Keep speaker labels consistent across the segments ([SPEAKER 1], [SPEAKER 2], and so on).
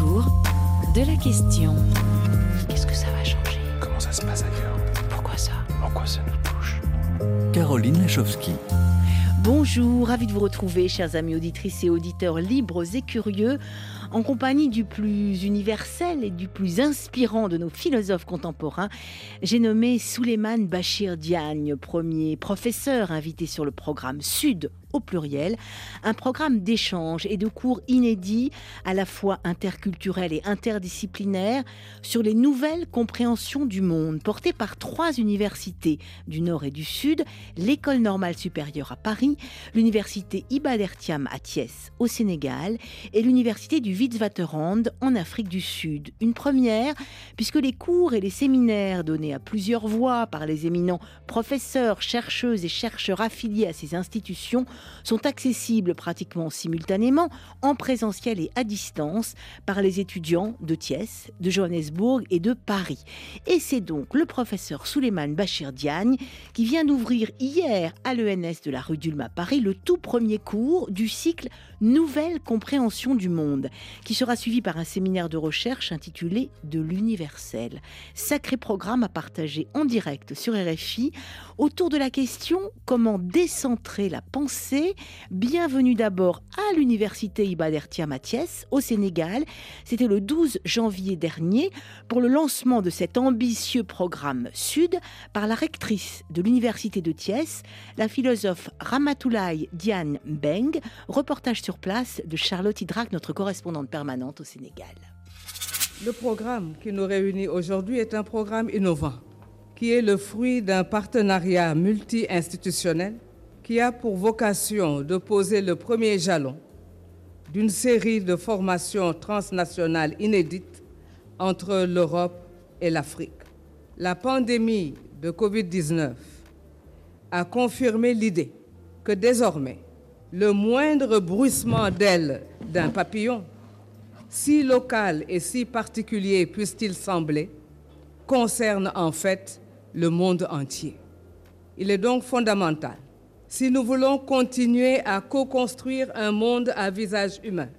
[SPEAKER 1] autour de la question Qu'est-ce que ça va changer
[SPEAKER 2] Comment ça se passe ailleurs
[SPEAKER 1] Pourquoi ça
[SPEAKER 2] En quoi ça nous touche
[SPEAKER 3] Caroline Lachowski.
[SPEAKER 1] Bonjour, ravi de vous retrouver, chers amis auditrices et auditeurs libres et curieux, en compagnie du plus universel et du plus inspirant de nos philosophes contemporains. J'ai nommé Souleiman Bachir Diagne, premier professeur invité sur le programme Sud au pluriel, un programme d'échange et de cours inédits, à la fois interculturels et interdisciplinaires, sur les nouvelles compréhensions du monde, porté par trois universités du Nord et du Sud, l'École normale supérieure à Paris, l'Université Ibad Ertiam à Thiès au Sénégal et l'Université du Witwatersrand en Afrique du Sud. Une première, puisque les cours et les séminaires donnés à plusieurs voix par les éminents professeurs, chercheuses et chercheurs affiliés à ces institutions sont accessibles pratiquement simultanément en présentiel et à distance par les étudiants de Thiès, de Johannesburg et de Paris. Et c'est donc le professeur Souleiman Bachir Diagne qui vient d'ouvrir hier à l'ENS de la rue d'Ulm à Paris le tout premier cours du cycle Nouvelle compréhension du monde, qui sera suivi par un séminaire de recherche intitulé De l'universel. Sacré programme à partager en direct sur RFI autour de la question comment décentrer la pensée? Bienvenue d'abord à l'université Ibad Ertia Thiès au Sénégal. C'était le 12 janvier dernier pour le lancement de cet ambitieux programme Sud par la rectrice de l'université de Thiès, la philosophe Ramatoulaye Diane Beng. Reportage sur place de Charlotte Hydrac, notre correspondante permanente au Sénégal.
[SPEAKER 4] Le programme qui nous réunit aujourd'hui est un programme innovant qui est le fruit d'un partenariat multi-institutionnel qui a pour vocation de poser le premier jalon d'une série de formations transnationales inédites entre l'Europe et l'Afrique. La pandémie de Covid-19 a confirmé l'idée que désormais, le moindre bruissement d'aile d'un papillon, si local et si particulier puisse-t-il sembler, concerne en fait le monde entier. Il est donc fondamental, si nous voulons continuer à co-construire un monde à visage humain,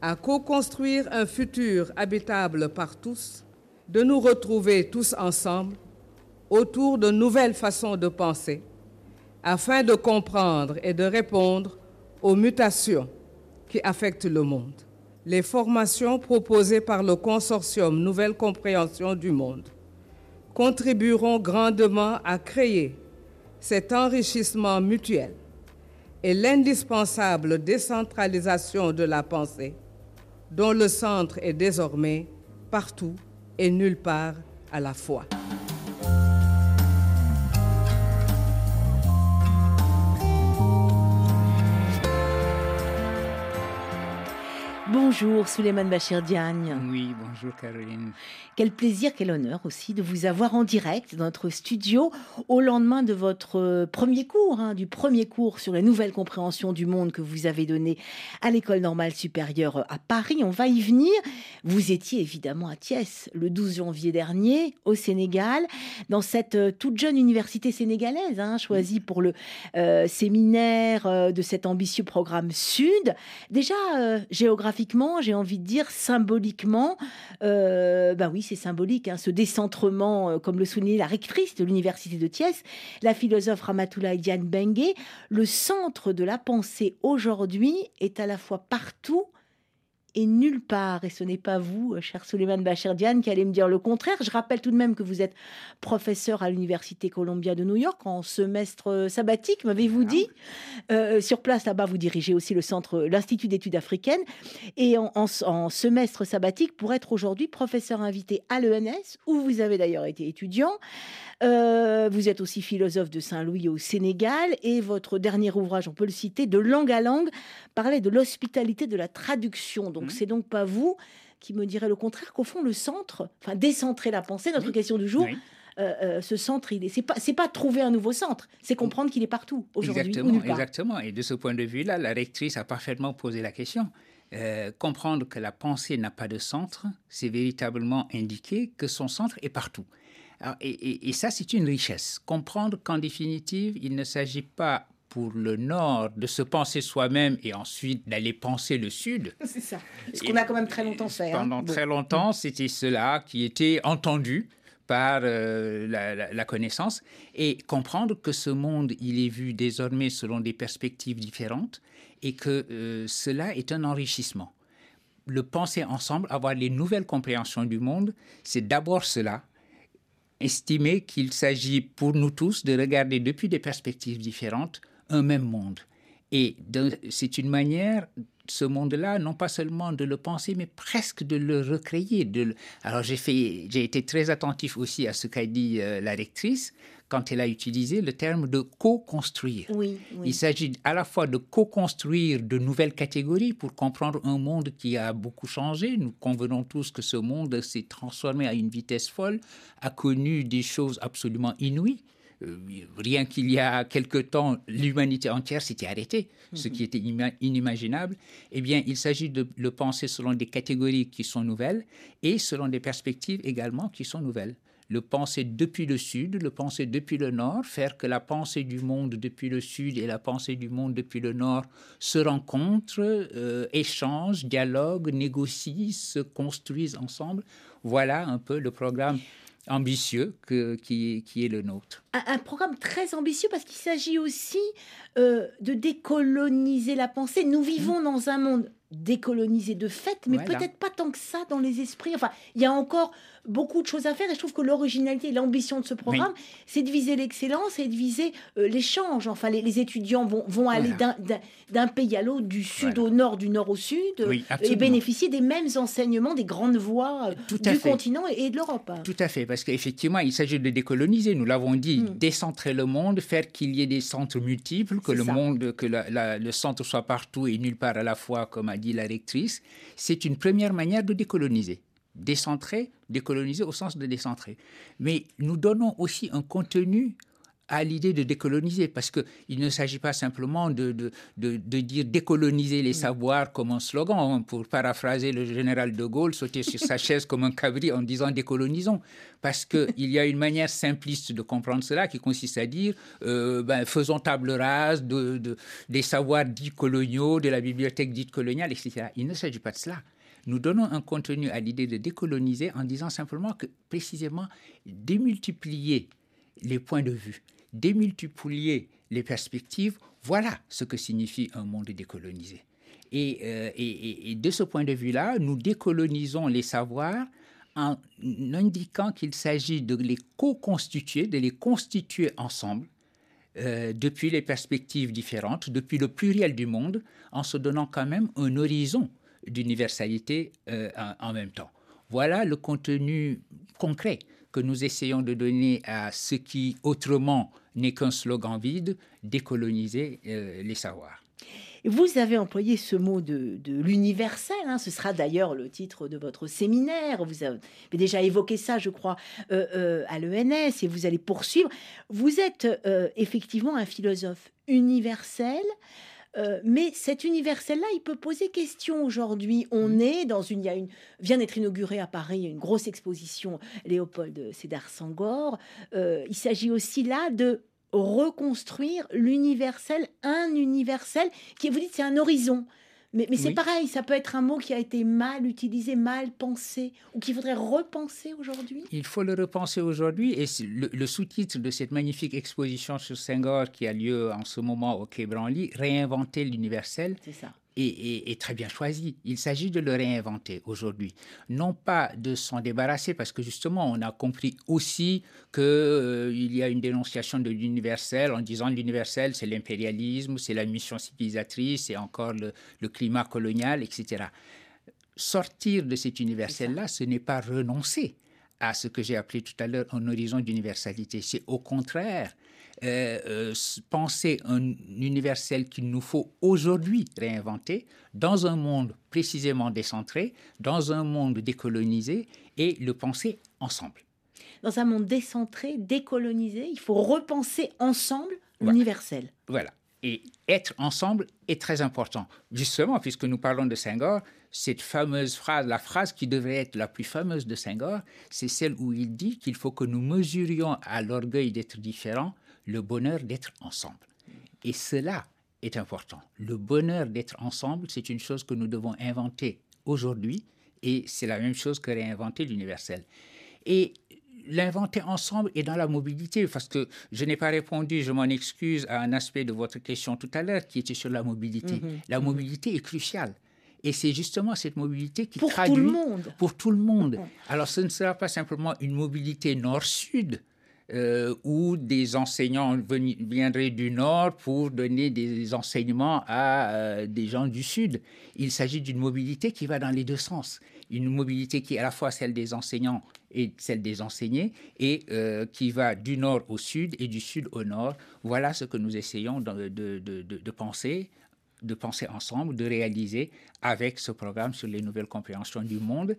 [SPEAKER 4] à co-construire un futur habitable par tous, de nous retrouver tous ensemble autour de nouvelles façons de penser, afin de comprendre et de répondre aux mutations qui affectent le monde. Les formations proposées par le consortium Nouvelle Compréhension du Monde contribueront grandement à créer cet enrichissement mutuel et l'indispensable décentralisation de la pensée, dont le centre est désormais partout et nulle part à la fois.
[SPEAKER 1] Bonjour Souleymane Bachir Diagne.
[SPEAKER 5] Oui, bonjour Caroline.
[SPEAKER 1] Quel plaisir, quel honneur aussi de vous avoir en direct dans notre studio au lendemain de votre euh, premier cours, hein, du premier cours sur les nouvelles compréhensions du monde que vous avez donné à l'École normale supérieure à Paris. On va y venir. Vous étiez évidemment à Thiès le 12 janvier dernier au Sénégal, dans cette euh, toute jeune université sénégalaise, hein, choisie pour le euh, séminaire de cet ambitieux programme Sud. Déjà, euh, géographiquement, j'ai envie de dire symboliquement, euh, bah oui, c'est symbolique, hein, ce décentrement, euh, comme le soulignait la rectrice de l'université de Thiès, la philosophe Ramatoulaye Diane Bengue, le centre de la pensée aujourd'hui est à la fois partout et nulle part. Et ce n'est pas vous, euh, cher Suleiman Bachir Diane, qui allez me dire le contraire. Je rappelle tout de même que vous êtes professeur à l'Université Columbia de New York en semestre euh, sabbatique, m'avez-vous dit? Euh, sur place, là-bas, vous dirigez aussi le centre, l'Institut d'études africaines. Et en, en- en semestre sabbatique, pour être aujourd'hui professeur invité à l'ENS, où vous avez d'ailleurs été étudiant. Euh, vous êtes aussi philosophe de Saint-Louis au Sénégal et votre dernier ouvrage, on peut le citer, de langue à langue, parlait de l'hospitalité de la traduction. Donc
[SPEAKER 5] Mhm.
[SPEAKER 1] c'est donc pas vous qui me direz le contraire qu'au fond le centre, enfin décentrer la pensée, notre question du jour,
[SPEAKER 5] Oui,
[SPEAKER 1] euh, euh, ce centre, il est, c'est pas, c'est pas trouver un nouveau centre, c'est comprendre qu'il est partout aujourd'hui ou
[SPEAKER 5] exactement, exactement. Et de ce point de vue-là, la rectrice a parfaitement posé la question. Euh, comprendre que la pensée n'a pas de centre, c'est véritablement indiquer que son centre est partout. Alors, et, et- et ça, c'est une richesse. Comprendre qu'en définitive, il ne s'agit pas pour le Nord de se penser soi-même et ensuite d'aller penser le Sud.
[SPEAKER 1] C'est ça. Ce qu'on a quand même très longtemps fait.
[SPEAKER 5] Hein. Pendant très longtemps, c'était cela qui était entendu par euh, la, connaissance et comprendre que ce monde, il est vu désormais selon des perspectives différentes et que euh, cela est un enrichissement. Le penser ensemble, avoir les nouvelles compréhensions du monde, c'est d'abord cela, estimer qu'il s'agit pour nous tous de regarder depuis des perspectives différentes un même monde. Et c'est une manière, ce monde-là, non pas seulement de le penser, mais presque de le recréer. De Alors j'ai fait, j'ai été très attentif aussi à ce qu'a dit euh, la rectrice quand elle a utilisé le terme de co-construire.
[SPEAKER 1] Oui,
[SPEAKER 5] Il s'agit à la fois de co-construire de nouvelles catégories pour comprendre un monde qui a beaucoup changé. Nous convenons tous que ce monde s'est transformé à une vitesse folle, a connu des choses absolument inouïes. Euh, rien qu'il y a quelque temps, l'humanité entière s'était arrêtée, ce qui était inimaginable. Eh bien, il s'agit de le penser selon des catégories qui sont nouvelles et selon des perspectives également qui sont nouvelles. Le penser depuis le sud, le penser depuis le nord, faire que la pensée du monde depuis le sud et la pensée du monde depuis le nord se rencontrent, euh, échangent, dialoguent, négocient, se construisent ensemble. Voilà un peu le programme ambitieux que, qui, qui, est le nôtre.
[SPEAKER 1] Un, programme très ambitieux parce qu'il s'agit aussi euh, de décoloniser la pensée. Nous vivons mmh. dans un monde décolonisé de fait, mais peut-être pas tant que ça dans les esprits. Enfin, il y a encore beaucoup de choses à faire et je trouve que l'originalité et l'ambition de ce programme, c'est de viser l'excellence et de viser euh, l'échange. Enfin, les, étudiants vont, vont aller d'un pays à l'autre, du sud au nord, du nord au sud, et bénéficier des mêmes enseignements, des grandes voies euh, du continent et, de l'Europe.
[SPEAKER 5] Tout à fait, parce qu'effectivement, il s'agit de décoloniser, nous l'avons dit, hmm. décentrer le monde, faire qu'il y ait des centres multiples, que le monde, que le centre soit partout et nulle part à la fois, comme a dit la rectrice. C'est une première manière de décoloniser décentrer, décoloniser au sens de décentrer. Mais nous donnons aussi un contenu à l'idée de décoloniser, parce qu'il ne s'agit pas simplement de, de, de, dire décoloniser les savoirs comme un slogan, hein, pour paraphraser le général de Gaulle, sauter sur sa chaise comme un cabri en disant décolonisons, parce qu'il y a une manière simpliste de comprendre cela qui consiste à dire euh, ben, faisons table rase de, des savoirs dits coloniaux, de la bibliothèque dite coloniale, etc. Il ne s'agit pas de cela. Nous donnons un contenu à l'idée de décoloniser en disant simplement que précisément démultiplier les points de vue, démultiplier les perspectives, voilà ce que signifie un monde décolonisé. Euh, et, de ce point de vue-là, nous décolonisons les savoirs en indiquant qu'il s'agit de les co-constituer, de les constituer ensemble, euh, depuis les perspectives différentes, depuis le pluriel du monde, en se donnant quand même un horizon d'universalité euh, en, même temps. Voilà le contenu concret que nous essayons de donner à ce qui autrement n'est qu'un slogan vide, décoloniser euh, les savoirs.
[SPEAKER 1] Vous avez employé ce mot de, l'universel, hein. ce sera d'ailleurs le titre de votre séminaire, vous avez déjà évoqué ça, je crois, euh, à l'ENS, et vous allez poursuivre. Vous êtes effectivement un philosophe universel, euh, mais cet universel-là, il peut poser question aujourd'hui. On mm. est dans une, il y a une, vient d'être inaugurée à Paris une grosse exposition Léopold Sédar Sangor. Euh, il s'agit aussi là de reconstruire l'universel, un universel qui, vous dites, c'est un horizon. Mais, c'est pareil, ça peut être un mot qui a été mal utilisé, mal pensé, ou qu'il faudrait repenser aujourd'hui.
[SPEAKER 5] Il faut le repenser aujourd'hui, et le, sous-titre de cette magnifique exposition sur Senghor qui a lieu en ce moment au Quai Branly, Réinventer l'universel. Est, très bien choisi. Il s'agit de le réinventer aujourd'hui. Non pas de s'en débarrasser, parce que justement, on a compris aussi qu'il euh, y a une dénonciation de l'universel en disant l'universel, c'est l'impérialisme, c'est la mission civilisatrice, c'est encore le, le climat colonial, etc. Sortir de cet universel-là, ce n'est pas renoncer à ce que j'ai appelé tout à l'heure un horizon d'universalité. C'est au contraire euh, euh, penser un universel qu'il nous faut aujourd'hui réinventer dans un monde précisément décentré, dans un monde décolonisé et le penser ensemble.
[SPEAKER 1] Dans un monde décentré, décolonisé, il faut repenser ensemble l'universel.
[SPEAKER 5] Voilà. Et être ensemble est très important. Justement, puisque nous parlons de Senghor, cette fameuse phrase, la phrase qui devrait être la plus fameuse de Senghor, c'est celle où il dit qu'il faut que nous mesurions à l'orgueil d'être différents le bonheur d'être ensemble. Et cela est important. Le bonheur d'être ensemble, c'est une chose que nous devons inventer aujourd'hui et c'est la même chose que réinventer l'universel. Et l'inventer ensemble est dans la mobilité, parce que je n'ai pas répondu, je m'en excuse, à un aspect de votre question tout à l'heure qui était sur la mobilité.
[SPEAKER 1] Mhm.
[SPEAKER 5] La mobilité est cruciale. Et c'est justement cette mobilité qui
[SPEAKER 1] Pour
[SPEAKER 5] traduit
[SPEAKER 1] tout le monde.
[SPEAKER 5] pour tout le monde. Alors ce ne sera pas simplement une mobilité nord-sud euh, où des enseignants viendraient du nord pour donner des enseignements à euh, des gens du sud. Il s'agit d'une mobilité qui va dans les deux sens. Une mobilité qui est à la fois celle des enseignants et celle des enseignés et euh, qui va du nord au sud et du sud au nord. Voilà ce que nous essayons de penser de penser ensemble, de réaliser avec ce programme sur les nouvelles compréhensions du monde,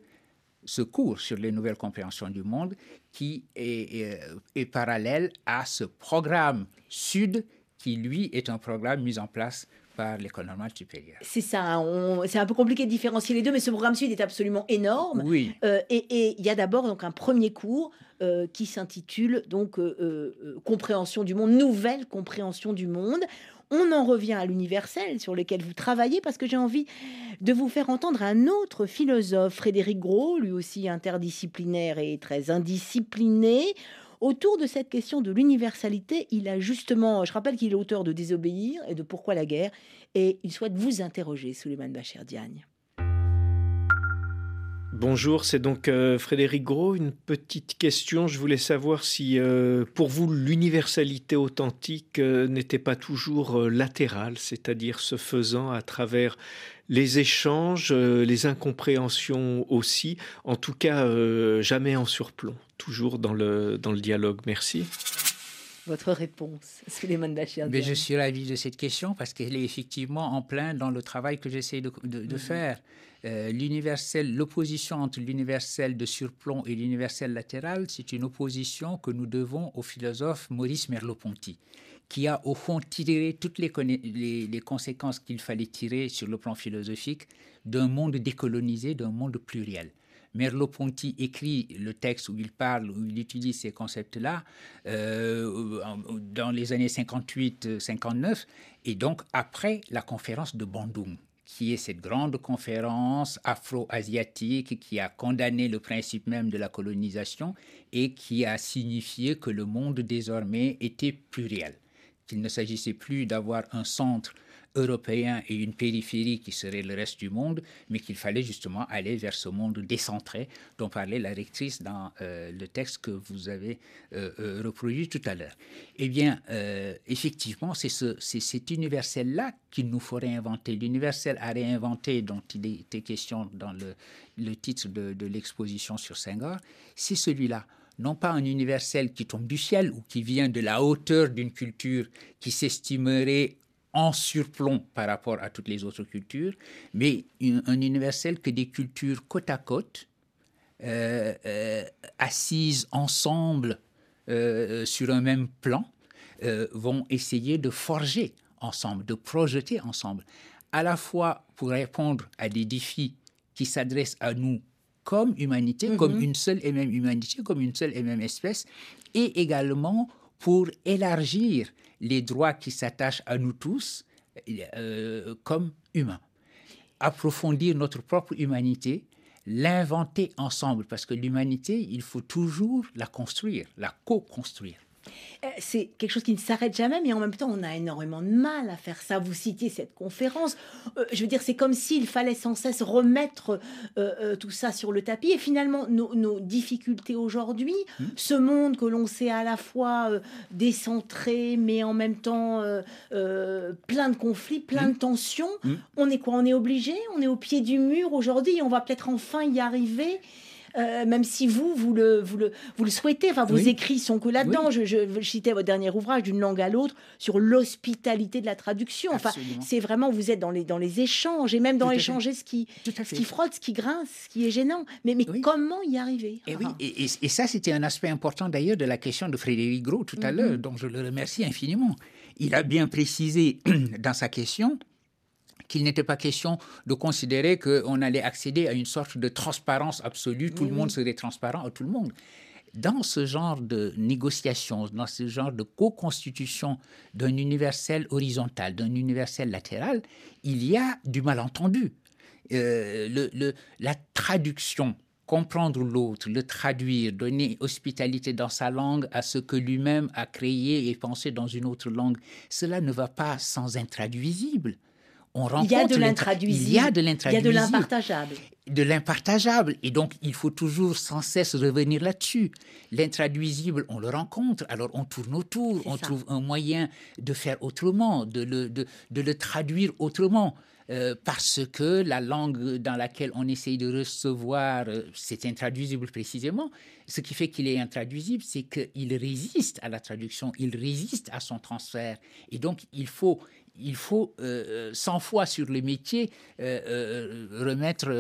[SPEAKER 5] ce cours sur les nouvelles compréhensions du monde qui est, est- est parallèle à ce programme Sud qui, lui, est un programme mis en place par l'École normale supérieure.
[SPEAKER 1] C'est ça, on- c'est un peu compliqué de différencier les deux, mais ce programme Sud est absolument énorme.
[SPEAKER 5] Oui,
[SPEAKER 1] Euh, et il y a d'abord donc un premier cours euh, qui s'intitule donc euh, euh, euh, compréhension du monde, nouvelle compréhension du monde. On en revient à l'universel sur lequel vous travaillez parce que j'ai envie de vous faire entendre un autre philosophe, Frédéric Gros, lui aussi interdisciplinaire et très indiscipliné. Autour de cette question de l'universalité, il a justement, je rappelle qu'il est auteur de Désobéir et de Pourquoi la guerre, et il souhaite vous interroger, Souleymane Bachir Diagne.
[SPEAKER 6] Bonjour, c'est donc euh, Frédéric Gros. Une petite question. Je voulais savoir si euh, pour vous l'universalité authentique euh, n'était pas toujours latérale, c'est-à-dire se faisant à travers les échanges, les incompréhensions aussi, en tout cas jamais en surplomb, toujours dans le, dans le dialogue. Merci.
[SPEAKER 1] Votre réponse, Souleymane Bachir
[SPEAKER 5] mais je suis ravi de cette question parce qu'elle est effectivement en plein dans le travail que j'essaie de, de- de faire. Euh, l'universel, l'opposition entre l'universel de surplomb et l'universel latéral, c'est une opposition que nous devons au philosophe Maurice Merleau-Ponty, qui a au fond tiré toutes les- les conséquences qu'il fallait tirer sur le plan philosophique d'un monde décolonisé, d'un monde pluriel. Merleau-Ponty écrit le texte où il parle, où il utilise ces concepts-là euh, dans les années 58-59, et donc après la conférence de Bandung, qui est cette grande conférence afro-asiatique qui a condamné le principe même de la colonisation et qui a signifié que le monde désormais était pluriel, qu'il ne s'agissait plus d'avoir un centre européen et une périphérie qui serait le reste du monde, mais qu'il fallait justement aller vers ce monde décentré dont parlait la rectrice dans euh, le texte que vous avez euh, euh, reproduit tout à l'heure. Eh bien, effectivement, c'est ce, cet universel-là qu'il nous faut réinventer. L'universel à réinventer dont il était question dans le, le titre de, de l'exposition sur Senghor, c'est celui-là non pas un universel qui tombe du ciel ou qui vient de la hauteur d'une culture qui s'estimerait en surplomb par rapport à toutes les autres cultures, mais une- un universel que des cultures côte à côte, euh, euh, assises ensemble euh, sur un même plan, vont essayer de forger ensemble, de projeter ensemble, à la fois pour répondre à des défis qui s'adressent à nous comme humanité, comme une seule et même humanité, comme une seule et même espèce, et également pour élargir les droits qui s'attachent à nous tous euh, comme humains. Approfondir notre propre humanité, l'inventer ensemble, parce que l'humanité, il faut toujours la construire, la co-construire.
[SPEAKER 1] Euh, C'est quelque chose qui ne s'arrête jamais, mais en même temps, on a énormément de mal à faire ça. Vous citiez cette conférence. Euh, je veux dire, c'est comme s'il fallait sans cesse remettre euh, euh, tout ça sur le tapis. Et finalement, nos, nos difficultés aujourd'hui, ce monde que l'on sait à la fois décentré, mais en même temps plein de conflits, plein de tensions,
[SPEAKER 5] Mm.
[SPEAKER 1] on est quoi? On est obligé? On est au pied du mur aujourd'hui? On va peut-être enfin y arriver? Euh, même si vous, vous le, vous le, vous le souhaitez, enfin, vos
[SPEAKER 5] Oui.
[SPEAKER 1] écrits sont que là-dedans. Je, je, je citais votre dernier ouvrage, d'une langue à l'autre, sur l'hospitalité de la traduction. Enfin, c'est vraiment, vous êtes dans les, dans les échanges, et même dans échanger ce qui, ce qui frotte, ce qui grince, ce qui est gênant. Mais, mais
[SPEAKER 5] Oui.
[SPEAKER 1] comment y arriver?
[SPEAKER 5] Et, oui,
[SPEAKER 1] Ah.
[SPEAKER 5] et, et- et ça, c'était un aspect important d'ailleurs de la question de Frédéric Gros tout à l'heure, dont je le remercie infiniment. Il a bien précisé dans sa question qu'il n'était pas question de considérer qu'on allait accéder à une sorte de transparence absolue, tout le monde serait transparent à tout le monde. dans ce genre de négociation, dans ce genre de co-constitution d'un universel horizontal, d'un universel latéral, il y a du malentendu. Euh, le, la traduction, comprendre l'autre, le traduire, donner hospitalité dans sa langue à ce que lui-même a créé et pensé dans une autre langue, cela ne va pas sans intraduisible.
[SPEAKER 1] On il y a de l'intraduisible. Il y a de l'intraduisible. Il y a de l'impartageable.
[SPEAKER 5] De l'impartageable. Et donc, il faut toujours sans cesse revenir là-dessus. L'intraduisible, on le rencontre, alors on tourne autour, on trouve un moyen de faire autrement, de le, de, de le traduire autrement. Euh, parce que la langue dans laquelle on essaye de recevoir, euh, c'est intraduisible précisément. Ce qui fait qu'il est intraduisible, c'est qu'il résiste à la traduction, il résiste à son transfert. Et donc, il faut, il faut euh, 100 fois sur le métier euh, remettre,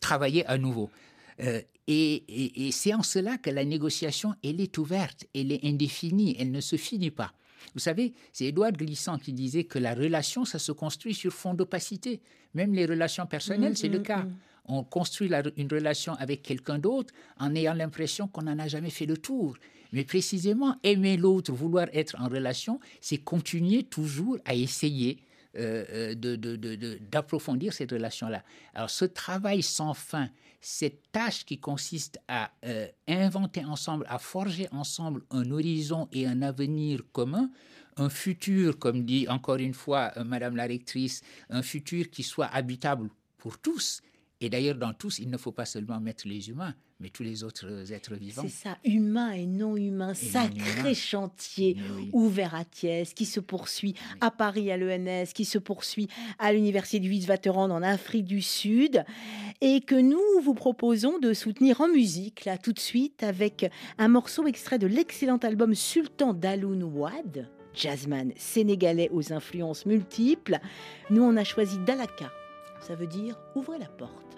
[SPEAKER 5] travailler à nouveau. et, et c'est en cela que la négociation, elle est ouverte, elle est indéfinie, elle ne se finit pas. Vous savez, c'est Édouard Glissant qui disait que la relation, ça se construit sur fond d'opacité. Même les relations personnelles, mm, c'est le mm, cas. Mm. On construit une relation avec quelqu'un d'autre en ayant l'impression qu'on n'en a jamais fait le tour. Mais précisément, aimer l'autre, vouloir être en relation, c'est continuer toujours à essayer euh, euh, d'approfondir cette relation-là. Alors ce travail sans fin, cette tâche qui consiste à euh, inventer ensemble, à forger ensemble un horizon et un avenir commun, un futur, comme dit encore une fois Madame la rectrice, un futur qui soit habitable pour tous. Et d'ailleurs, dans tous, il ne faut pas seulement mettre les humains, mais tous les autres êtres vivants.
[SPEAKER 1] C'est ça, humain et non humain, sacré chantier ouvert à Thiès, qui se poursuit à Paris à l'ENS, qui se poursuit à l'Université du Witwatersrand en Afrique du Sud, et que nous vous proposons de soutenir en musique, là tout de suite, avec un morceau extrait de l'excellent album Sultan d'Aloun Wad, jazzman sénégalais aux influences multiples. Nous, on a choisi Dalaka, ça veut dire ouvrez la porte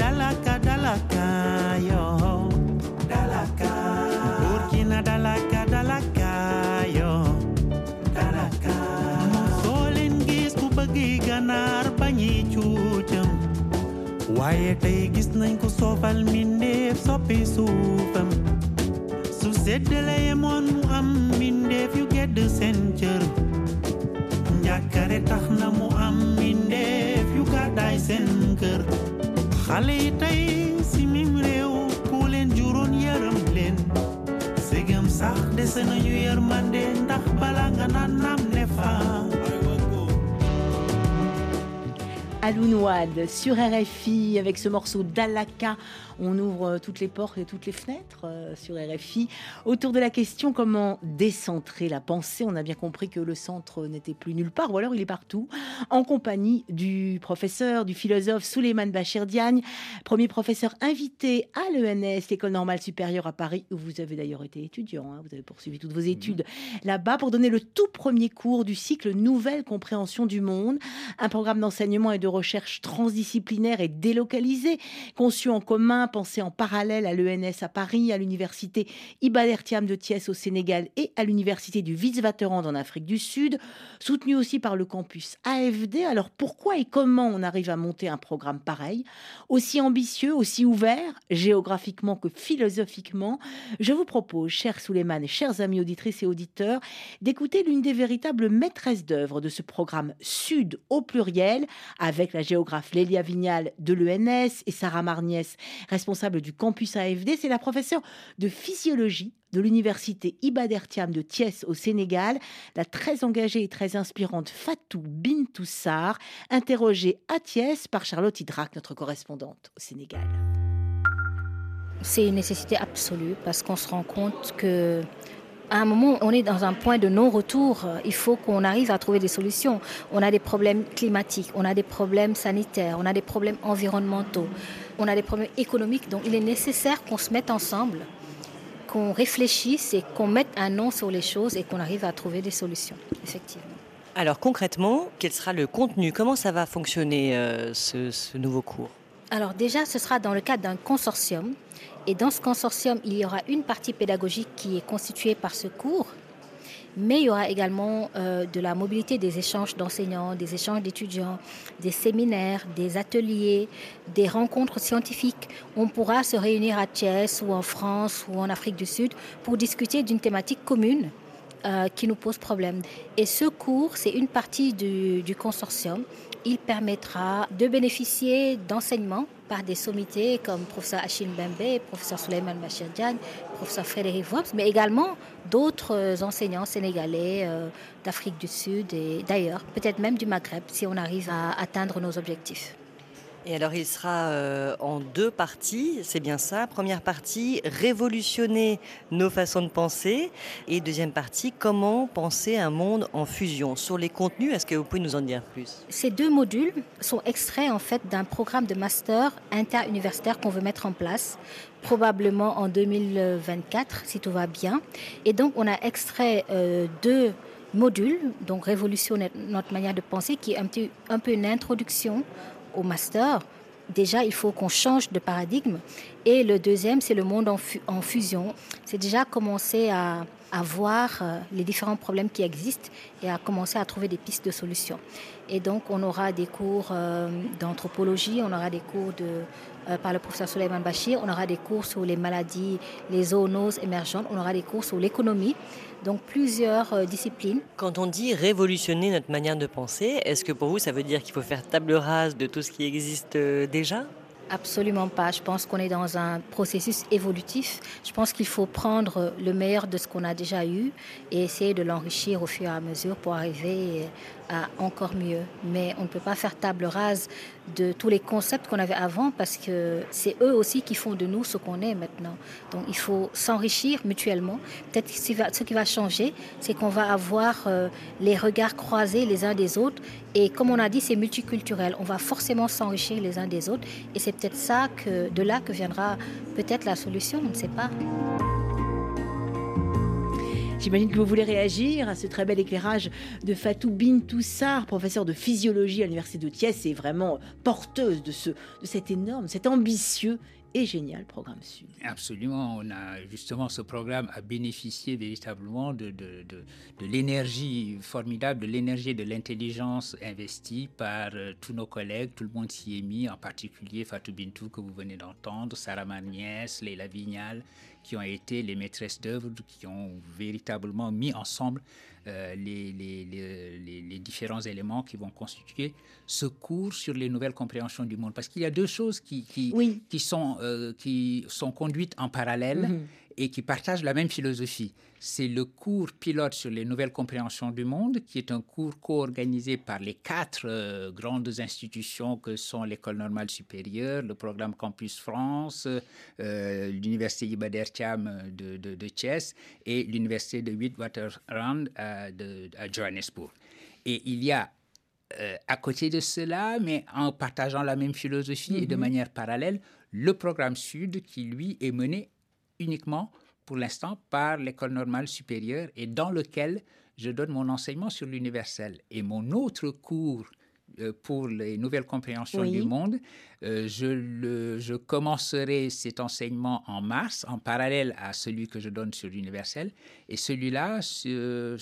[SPEAKER 7] dalaka dalaka yo. Dalaka. Burkina dalaka dalaka yo. Dalaka. Soo leen gis ku bëggi ganaar bañi cuucam waaye tey gis nañ ko soofal mindeef soppi suufam. Su seddale yemoon mu am mindeef yu gedd seen cër. Njàkkare tax na mu am mindeef yu gàddaay seen kër. Xale
[SPEAKER 1] sur RFI avec ce morceau d'Alaka on ouvre euh, toutes les portes et toutes les fenêtres euh, sur RFI autour de la question comment décentrer la pensée. On a bien compris que le centre n'était plus nulle part, ou alors il est partout, en compagnie du professeur, du philosophe Souleymane Bachir Diagne, premier professeur invité à l'ENS, l'école normale supérieure à Paris, où vous avez d'ailleurs été étudiant. Hein. vous avez poursuivi toutes vos études là-bas pour donner le tout premier cours du cycle Nouvelle compréhension du monde, un programme d'enseignement et de recherche transdisciplinaire et délocalisé, conçu en commun, pensé en parallèle à l'ENS à Paris, à l'université Ibadertiam de Thiès au Sénégal et à l'université du Witwatersrand en Afrique du Sud, soutenu aussi par le campus AFD. Alors pourquoi et comment on arrive à monter un programme pareil, aussi ambitieux, aussi ouvert, géographiquement que philosophiquement Je vous propose, chers Souleymane chers amis auditrices et auditeurs, d'écouter l'une des véritables maîtresses d'œuvre de ce programme Sud au pluriel, avec la géographe Lélia Vignal de l'ENS et Sarah Marniès, responsable du campus AFD. C'est la professeure de physiologie de l'université Ibadertiam de Thiès au Sénégal, la très engagée et très inspirante Fatou Bintoussar, interrogée à Thiès par Charlotte Hydrac, notre correspondante au Sénégal.
[SPEAKER 8] C'est une nécessité absolue parce qu'on se rend compte que à un moment, on est dans un point de non-retour. Il faut qu'on arrive à trouver des solutions. On a des problèmes climatiques, on a des problèmes sanitaires, on a des problèmes environnementaux, on a des problèmes économiques. Donc il est nécessaire qu'on se mette ensemble, qu'on réfléchisse et qu'on mette un nom sur les choses et qu'on arrive à trouver des solutions, effectivement.
[SPEAKER 9] Alors concrètement, quel sera le contenu? Comment ça va fonctionner euh, ce, ce nouveau cours?
[SPEAKER 8] Alors déjà, ce sera dans le cadre d'un consortium et dans ce consortium, il y aura une partie pédagogique qui est constituée par ce cours, mais il y aura également euh, de la mobilité des échanges d'enseignants, des échanges d'étudiants, des séminaires, des ateliers, des rencontres scientifiques. On pourra se réunir à Thiès ou en France ou en Afrique du Sud pour discuter d'une thématique commune euh, qui nous pose problème. Et ce cours, c'est une partie du, du consortium. Il permettra de bénéficier d'enseignements par des sommités comme professeur Achille Bembe, professeur Suleiman Bachirdian, professeur Frédéric Vops, mais également d'autres enseignants sénégalais euh, d'Afrique du Sud et d'ailleurs, peut-être même du Maghreb, si on arrive à atteindre nos objectifs.
[SPEAKER 9] Et alors il sera euh, en deux parties, c'est bien ça. Première partie, révolutionner nos façons de penser. Et deuxième partie, comment penser un monde en fusion. Sur les contenus, est-ce que vous pouvez nous en dire plus?
[SPEAKER 8] Ces deux modules sont extraits en fait d'un programme de master interuniversitaire qu'on veut mettre en place probablement en 2024 si tout va bien. Et donc on a extrait euh, deux modules, donc révolutionner notre manière de penser, qui est un, petit, un peu une introduction au master, déjà, il faut qu'on change de paradigme. Et le deuxième, c'est le monde en, fu en fusion. C'est déjà commencer à, voir euh, les différents problèmes qui existent et à commencer à trouver des pistes de solutions. Et donc, on aura des cours euh, d'anthropologie, on aura des cours de, par le professeur Suleiman Bachir, on aura des cours sur les maladies, les zoonoses émergentes, on aura des cours sur l'économie. Donc plusieurs euh, disciplines.
[SPEAKER 9] Quand on dit révolutionner notre manière de penser, est-ce que pour vous ça veut dire qu'il faut faire table rase de tout ce qui existe euh, déjà?
[SPEAKER 8] Absolument pas. Je pense qu'on est dans un processus évolutif. Je pense qu'il faut prendre le meilleur de ce qu'on a déjà eu et essayer de l'enrichir au fur et à mesure pour arriver encore mieux. Mais on ne peut pas faire table rase de tous les concepts qu'on avait avant parce que c'est eux aussi qui font de nous ce qu'on est maintenant. Donc il faut s'enrichir mutuellement. Peut-être que ce qui va changer, c'est qu'on va avoir euh, les regards croisés les uns des autres. Et comme on a dit, c'est multiculturel. On va forcément s'enrichir les uns des autres. Et c'est peut-être ça que de là que viendra peut-être la solution. On ne sait pas.
[SPEAKER 1] J'imagine que vous voulez réagir à ce très bel éclairage de Fatou Bintoussar, professeur de physiologie à l'Université de Thiès et vraiment porteuse de, ce, de cet énorme, cet ambitieux et génial programme Sud.
[SPEAKER 5] Absolument, on a justement ce programme a bénéficié véritablement de, de, de, de l'énergie formidable, de l'énergie et de l'intelligence investie par euh, tous nos collègues, tout le monde s'y est mis, en particulier Fatou Bintou que vous venez d'entendre, Sarah Magnès, Leila Vignal, qui ont été les maîtresses d'œuvre, qui ont véritablement mis ensemble euh, les, les, les, les, différents éléments qui vont constituer ce cours sur les nouvelles compréhensions du monde. Parce qu'il y a deux choses qui, qui,
[SPEAKER 1] oui.
[SPEAKER 5] qui, sont, euh, qui sont conduites en parallèle.
[SPEAKER 1] Mhm.
[SPEAKER 5] Et qui partagent la même philosophie. C'est le cours pilote sur les nouvelles compréhensions du monde, qui est un cours co-organisé par les quatre euh, grandes institutions que sont l'École normale supérieure, le programme Campus France, euh, l'Université Ibadertiam de, de, de Thiès et l'Université de Witwatersrand à, de, à Johannesburg. Et il y a euh, à côté de cela, mais en partageant la même philosophie mm -hmm. et de manière parallèle, le programme Sud qui, lui, est mené uniquement pour l'instant par l'école normale supérieure et dans lequel je donne mon enseignement sur l'universel. Et mon autre cours euh, pour les nouvelles compréhensions
[SPEAKER 1] Oui.
[SPEAKER 5] du monde. Euh, je, le, je commencerai cet enseignement en mars, en parallèle à celui que je donne sur l'universel. Et celui-là, ce,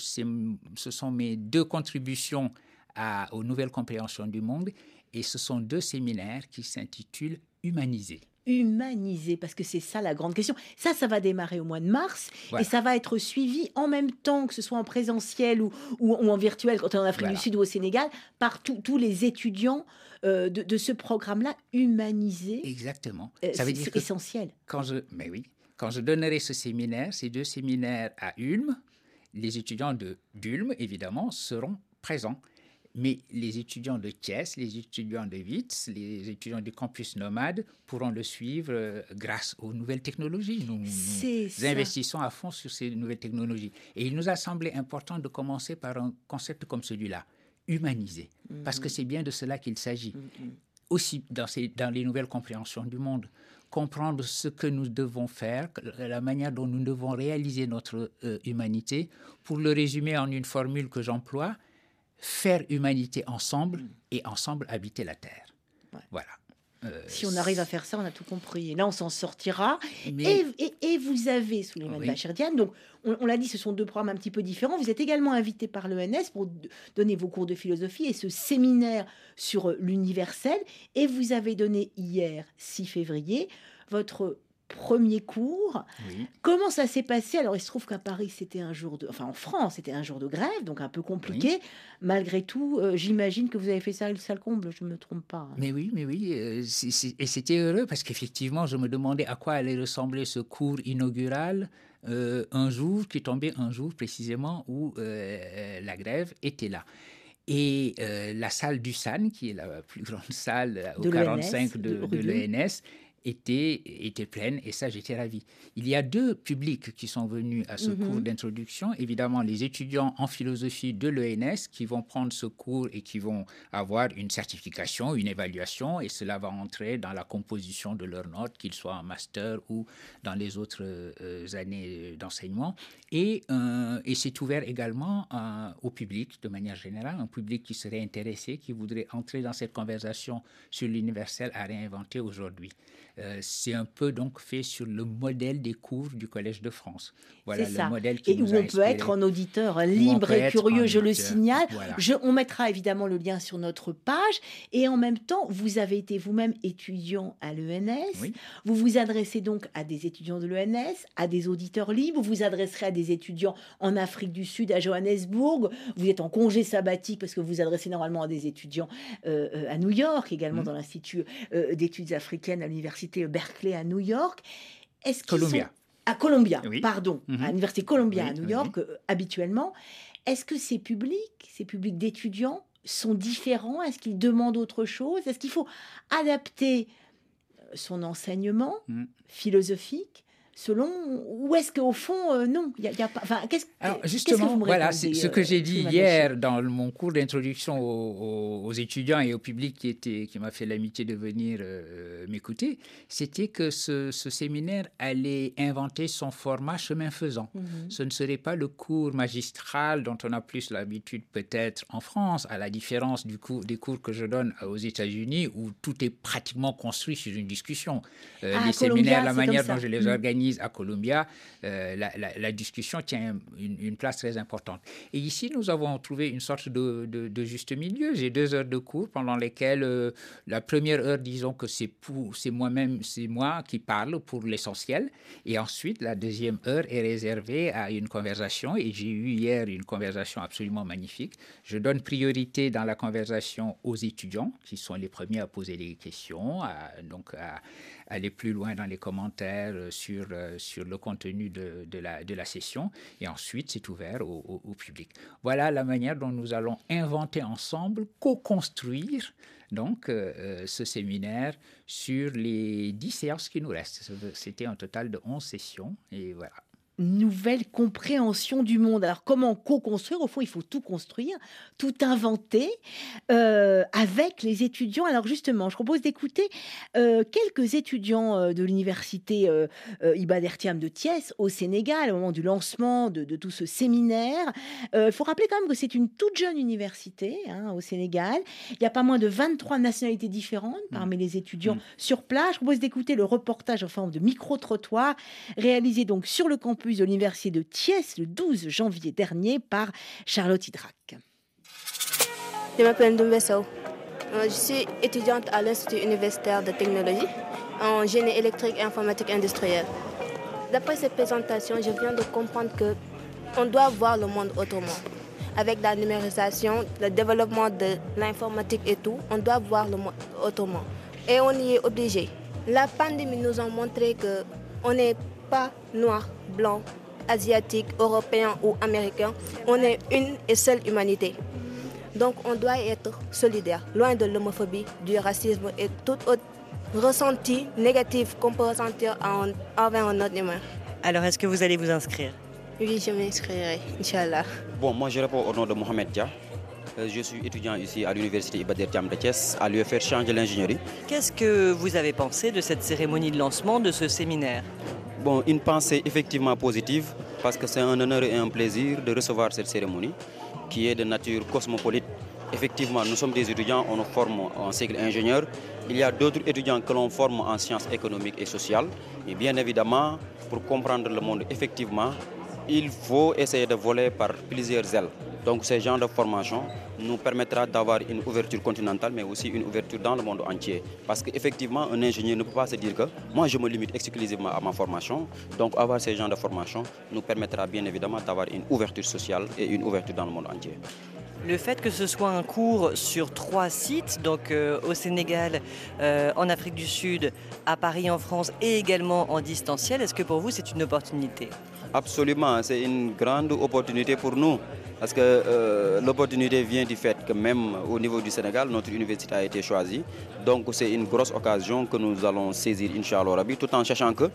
[SPEAKER 5] sont mes deux contributions à- aux nouvelles compréhensions du monde. Et ce sont deux séminaires qui s'intitulent Humaniser.
[SPEAKER 1] Humaniser, parce que c'est ça la grande question. Ça, ça va démarrer au mois de mars
[SPEAKER 5] Voilà.
[SPEAKER 1] et ça va être suivi en même temps, que ce soit en présentiel ou, ou- ou en virtuel, quand on est en Afrique
[SPEAKER 5] Voilà.
[SPEAKER 1] du Sud ou au Sénégal, par tous- tous les étudiants euh, de, de ce programme-là, humaniser.
[SPEAKER 5] Exactement.
[SPEAKER 1] euh,
[SPEAKER 5] Ça veut dire que
[SPEAKER 1] essentiel.
[SPEAKER 5] quand je, mais oui, quand je donnerai ce séminaire, ces deux séminaires à Ulm, les étudiants de d'Ulm, évidemment, seront présents. Mais les étudiants de Thiès, les étudiants de Witz, les étudiants du campus nomade pourront le suivre euh, grâce aux nouvelles technologies. Nous, investissons à fond sur ces nouvelles technologies. Et il nous a semblé important de commencer par un concept comme celui-là, humaniser. Parce que c'est bien de cela qu'il s'agit aussi dans, ces, dans les nouvelles compréhensions du monde. Comprendre ce que nous devons faire, que- la manière dont nous devons réaliser notre euh, humanité. Pour le résumer en une formule que j'emploie, faire humanité ensemble et ensemble habiter la Terre.
[SPEAKER 1] Ouais.
[SPEAKER 5] Voilà. Euh,
[SPEAKER 1] Si on arrive à faire ça, on a tout compris. Et là, on s'en sortira.
[SPEAKER 5] mais-
[SPEAKER 1] Et, et- et vous avez, Souleymane
[SPEAKER 5] Oui.
[SPEAKER 1] Bachirdiane, donc on, on l'a dit, ce sont deux programmes un petit peu différents. Vous êtes également invité par l'ENS pour donner vos cours de philosophie et ce séminaire sur euh, l'universel. Et vous avez donné hier, 6 février, votre premier cours.
[SPEAKER 5] oui.
[SPEAKER 1] Comment ça s'est passé? Alors, il se trouve qu'à Paris, c'était un jour de... Enfin, en France, c'était un jour de grève, donc un peu compliqué. Malgré tout, euh, j'imagine que vous avez fait ça, le sale comble, je ne me trompe pas. hein.
[SPEAKER 5] Mais oui, mais oui, euh, et c'était heureux parce qu'effectivement, je me demandais à quoi allait ressembler ce cours inaugural euh, un jour qui tombait un jour précisément où la grève était là. Et la salle du SAN, qui est la plus grande salle au
[SPEAKER 1] De l'ENS,
[SPEAKER 5] 45 de,
[SPEAKER 1] de
[SPEAKER 5] l'ENS, était, était pleine et ça, j'étais ravi. Il y a deux publics qui sont venus à ce
[SPEAKER 1] Mhm.
[SPEAKER 5] cours d'introduction. Évidemment, les étudiants en philosophie de l'ENS qui vont prendre ce cours et qui vont avoir une certification, une évaluation et cela va entrer dans la composition de leurs notes, qu'ils soient en master ou dans les autres euh, années d'enseignement. Et, euh, et c'est ouvert également euh, au public de manière générale, un public qui serait intéressé, qui voudrait entrer dans cette conversation sur l'universel à réinventer aujourd'hui. Euh, c'est un peu donc fait sur le modèle des cours du Collège de France. Voilà le
[SPEAKER 1] ça.
[SPEAKER 5] modèle qui
[SPEAKER 1] Et où
[SPEAKER 5] a
[SPEAKER 1] on peut être en auditeur libre et curieux, je le signale.
[SPEAKER 5] Voilà.
[SPEAKER 1] Je, on mettra évidemment le lien sur notre page. Et en même temps, vous avez été vous-même étudiant à l'ENS.
[SPEAKER 5] Oui.
[SPEAKER 1] Vous vous adressez donc à des étudiants de l'ENS, à des auditeurs libres. Vous vous adresserez à des étudiants en Afrique du Sud, à Johannesburg. Vous êtes en congé sabbatique parce que vous vous adressez normalement à des étudiants euh, euh, à New York, également
[SPEAKER 5] Mhm.
[SPEAKER 1] dans l'Institut euh, d'études africaines à l'université Berkeley à New York. Est-ce qu'ils
[SPEAKER 5] Columbia.
[SPEAKER 1] sont- à Columbia,
[SPEAKER 5] Oui.
[SPEAKER 1] pardon,
[SPEAKER 5] Mhm.
[SPEAKER 1] à l'université Columbia à
[SPEAKER 5] Oui,
[SPEAKER 1] New
[SPEAKER 5] oui.
[SPEAKER 1] York, euh, habituellement. Est-ce que ces publics, ces publics d'étudiants, sont différents? Est-ce qu'ils demandent autre chose? Est-ce qu'il faut adapter euh, son enseignement
[SPEAKER 5] Mhm.
[SPEAKER 1] philosophique selon ou est-ce qu'au fond euh, non il y a, y a pas enfin qu'est-ce
[SPEAKER 5] Alors
[SPEAKER 1] qu'est-ce que
[SPEAKER 5] justement,
[SPEAKER 1] vous me
[SPEAKER 5] voilà, c'est ce
[SPEAKER 1] euh,
[SPEAKER 5] que j'ai dit hier dans mon cours d'introduction aux, étudiants et au public qui, était, qui m'a fait l'amitié de venir euh, m'écouter, c'était que ce, ce séminaire allait inventer son format chemin faisant.
[SPEAKER 1] Mhm.
[SPEAKER 5] Ce ne serait pas le cours magistral dont on a plus l'habitude peut-être en France, à la différence du cours, des cours que je donne aux États-Unis où tout est pratiquement construit sur une discussion. Euh,
[SPEAKER 1] Ah,
[SPEAKER 5] les
[SPEAKER 1] Columbia,
[SPEAKER 5] séminaires, la manière dont je les
[SPEAKER 1] Mm.
[SPEAKER 5] À Columbia, euh, la, discussion tient une, place très importante. Et ici, nous avons trouvé une sorte de, juste milieu. J'ai deux heures de cours pendant lesquelles euh, la première heure, disons que c'est moi-même, c'est moi qui parle pour l'essentiel, et ensuite la deuxième heure est réservée à une conversation. Et j'ai eu hier une conversation absolument magnifique. Je donne priorité dans la conversation aux étudiants, qui sont les premiers à poser des questions, donc à aller plus loin dans les commentaires euh, sur, euh, sur le contenu de, la, de la session. Et ensuite, c'est ouvert au, public. Voilà la manière dont nous allons inventer ensemble, co-construire donc euh, ce séminaire sur les 10 séances qui nous restent. C'était un total de 11 sessions. Et voilà.
[SPEAKER 1] Nouvelle compréhension du monde. Alors comment co-construire? Au fond, il faut tout construire, tout inventer euh, avec les étudiants. Alors justement, je propose d'écouter euh, quelques étudiants euh, de l'université Iba de Thiès au Sénégal au moment du lancement de, de tout ce séminaire. Il faut rappeler quand même que c'est une toute jeune université hein, au Sénégal. Il n'y a pas moins de 23 nationalités différentes parmi les étudiants sur place. Je propose d'écouter le reportage en forme de micro-trottoir réalisé donc sur le campus de l'université de Thiès le 12 janvier dernier par Charlotte Hydrac.
[SPEAKER 10] Je m'appelle Ndoumbe Sow. Euh, Je suis étudiante à l'Institut universitaire de technologie en génie électrique et informatique industrielle. D'après cette présentation, je viens de comprendre que on doit voir le monde autrement. Avec la numérisation, le développement de l'informatique et tout, on doit voir le monde autrement. Et on y est obligé. La pandémie nous a montré que on n'est pas noir, blanc, asiatique, européen ou américain. On est une et seule humanité. Donc on doit être solidaire, loin de l'homophobie, du racisme et tout autre ressenti négatif qu'on peut ressentir en- envers un autre humain.
[SPEAKER 9] Alors, est-ce que vous allez vous inscrire?
[SPEAKER 10] Oui, je m'inscrirai, Inch'Allah.
[SPEAKER 11] Bon, moi je réponds au nom de Mohamed Dia. Euh, Je suis étudiant ici à l'université Ibader Thiam de Thiès, à l'UFR Change de l'ingénierie.
[SPEAKER 9] Qu'est-ce que vous avez pensé de cette cérémonie de lancement de ce séminaire?
[SPEAKER 11] Une pensée effectivement positive parce que c'est un honneur et un plaisir de recevoir cette cérémonie qui est de nature cosmopolite. Effectivement, nous sommes des étudiants, on nous forme en cycle ingénieur. Il y a d'autres étudiants que l'on forme en sciences économiques et sociales. Et bien évidemment, pour comprendre le monde effectivement, il faut essayer de voler par plusieurs ailes. Donc ce genre de formation nous permettra d'avoir une ouverture continentale, mais aussi une ouverture dans le monde entier. Parce qu'effectivement, un ingénieur ne peut pas se dire que moi je me limite exclusivement à ma formation. Donc avoir ce genre de formation nous permettra bien évidemment d'avoir une ouverture sociale et une ouverture dans le monde entier.
[SPEAKER 9] Le fait que ce soit un cours sur trois sites, donc euh, au Sénégal, euh, en Afrique du Sud, à Paris en France et également en distanciel, est-ce que pour vous c'est une opportunité?
[SPEAKER 11] Absolument, c'est une grande opportunité pour nous. Parce que euh, l'opportunité vient du fait que même au niveau du Sénégal, notre université a été choisie. Donc c'est une grosse occasion que nous allons saisir, Inch'Allah Rabbi, tout en sachant que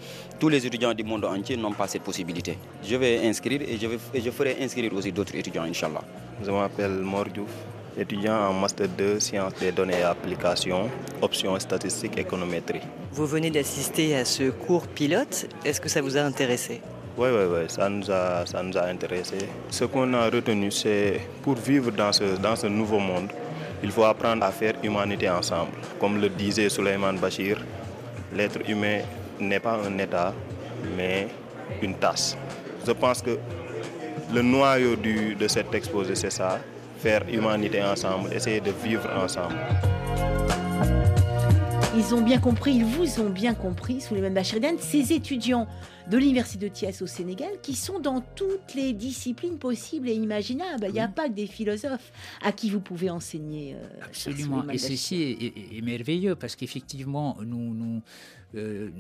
[SPEAKER 11] tous les étudiants du monde entier n'ont pas cette possibilité. Je vais inscrire et je, vais, et je ferai inscrire aussi d'autres étudiants, Inch'Allah.
[SPEAKER 12] Je m'appelle Mordiouf, étudiant en Master 2 Sciences des données et applications, option statistique économétrie.
[SPEAKER 9] Vous venez d'assister à ce cours pilote, est-ce que ça vous a intéressé?
[SPEAKER 12] Oui, oui, oui, ça nous a, ça nous a intéressés. Ce qu'on a retenu, c'est pour vivre dans ce, dans ce nouveau monde, il faut apprendre à faire humanité ensemble. Comme le disait Suleiman Bachir, l'être humain n'est pas un état, mais une tasse. Je pense que le noyau du, de cet exposé, c'est ça, faire humanité ensemble, essayer de vivre ensemble.
[SPEAKER 1] Ils ont bien compris, ils vous ont bien compris, Souleymane Bachiridan, ces étudiants de l'Université de Thiès au Sénégal qui sont dans toutes les disciplines possibles et imaginables. Il n'y a pas que des philosophes à qui vous pouvez enseigner. euh,
[SPEAKER 5] Absolument. Et ceci est, est- est merveilleux parce qu'effectivement, nous, nous, euh,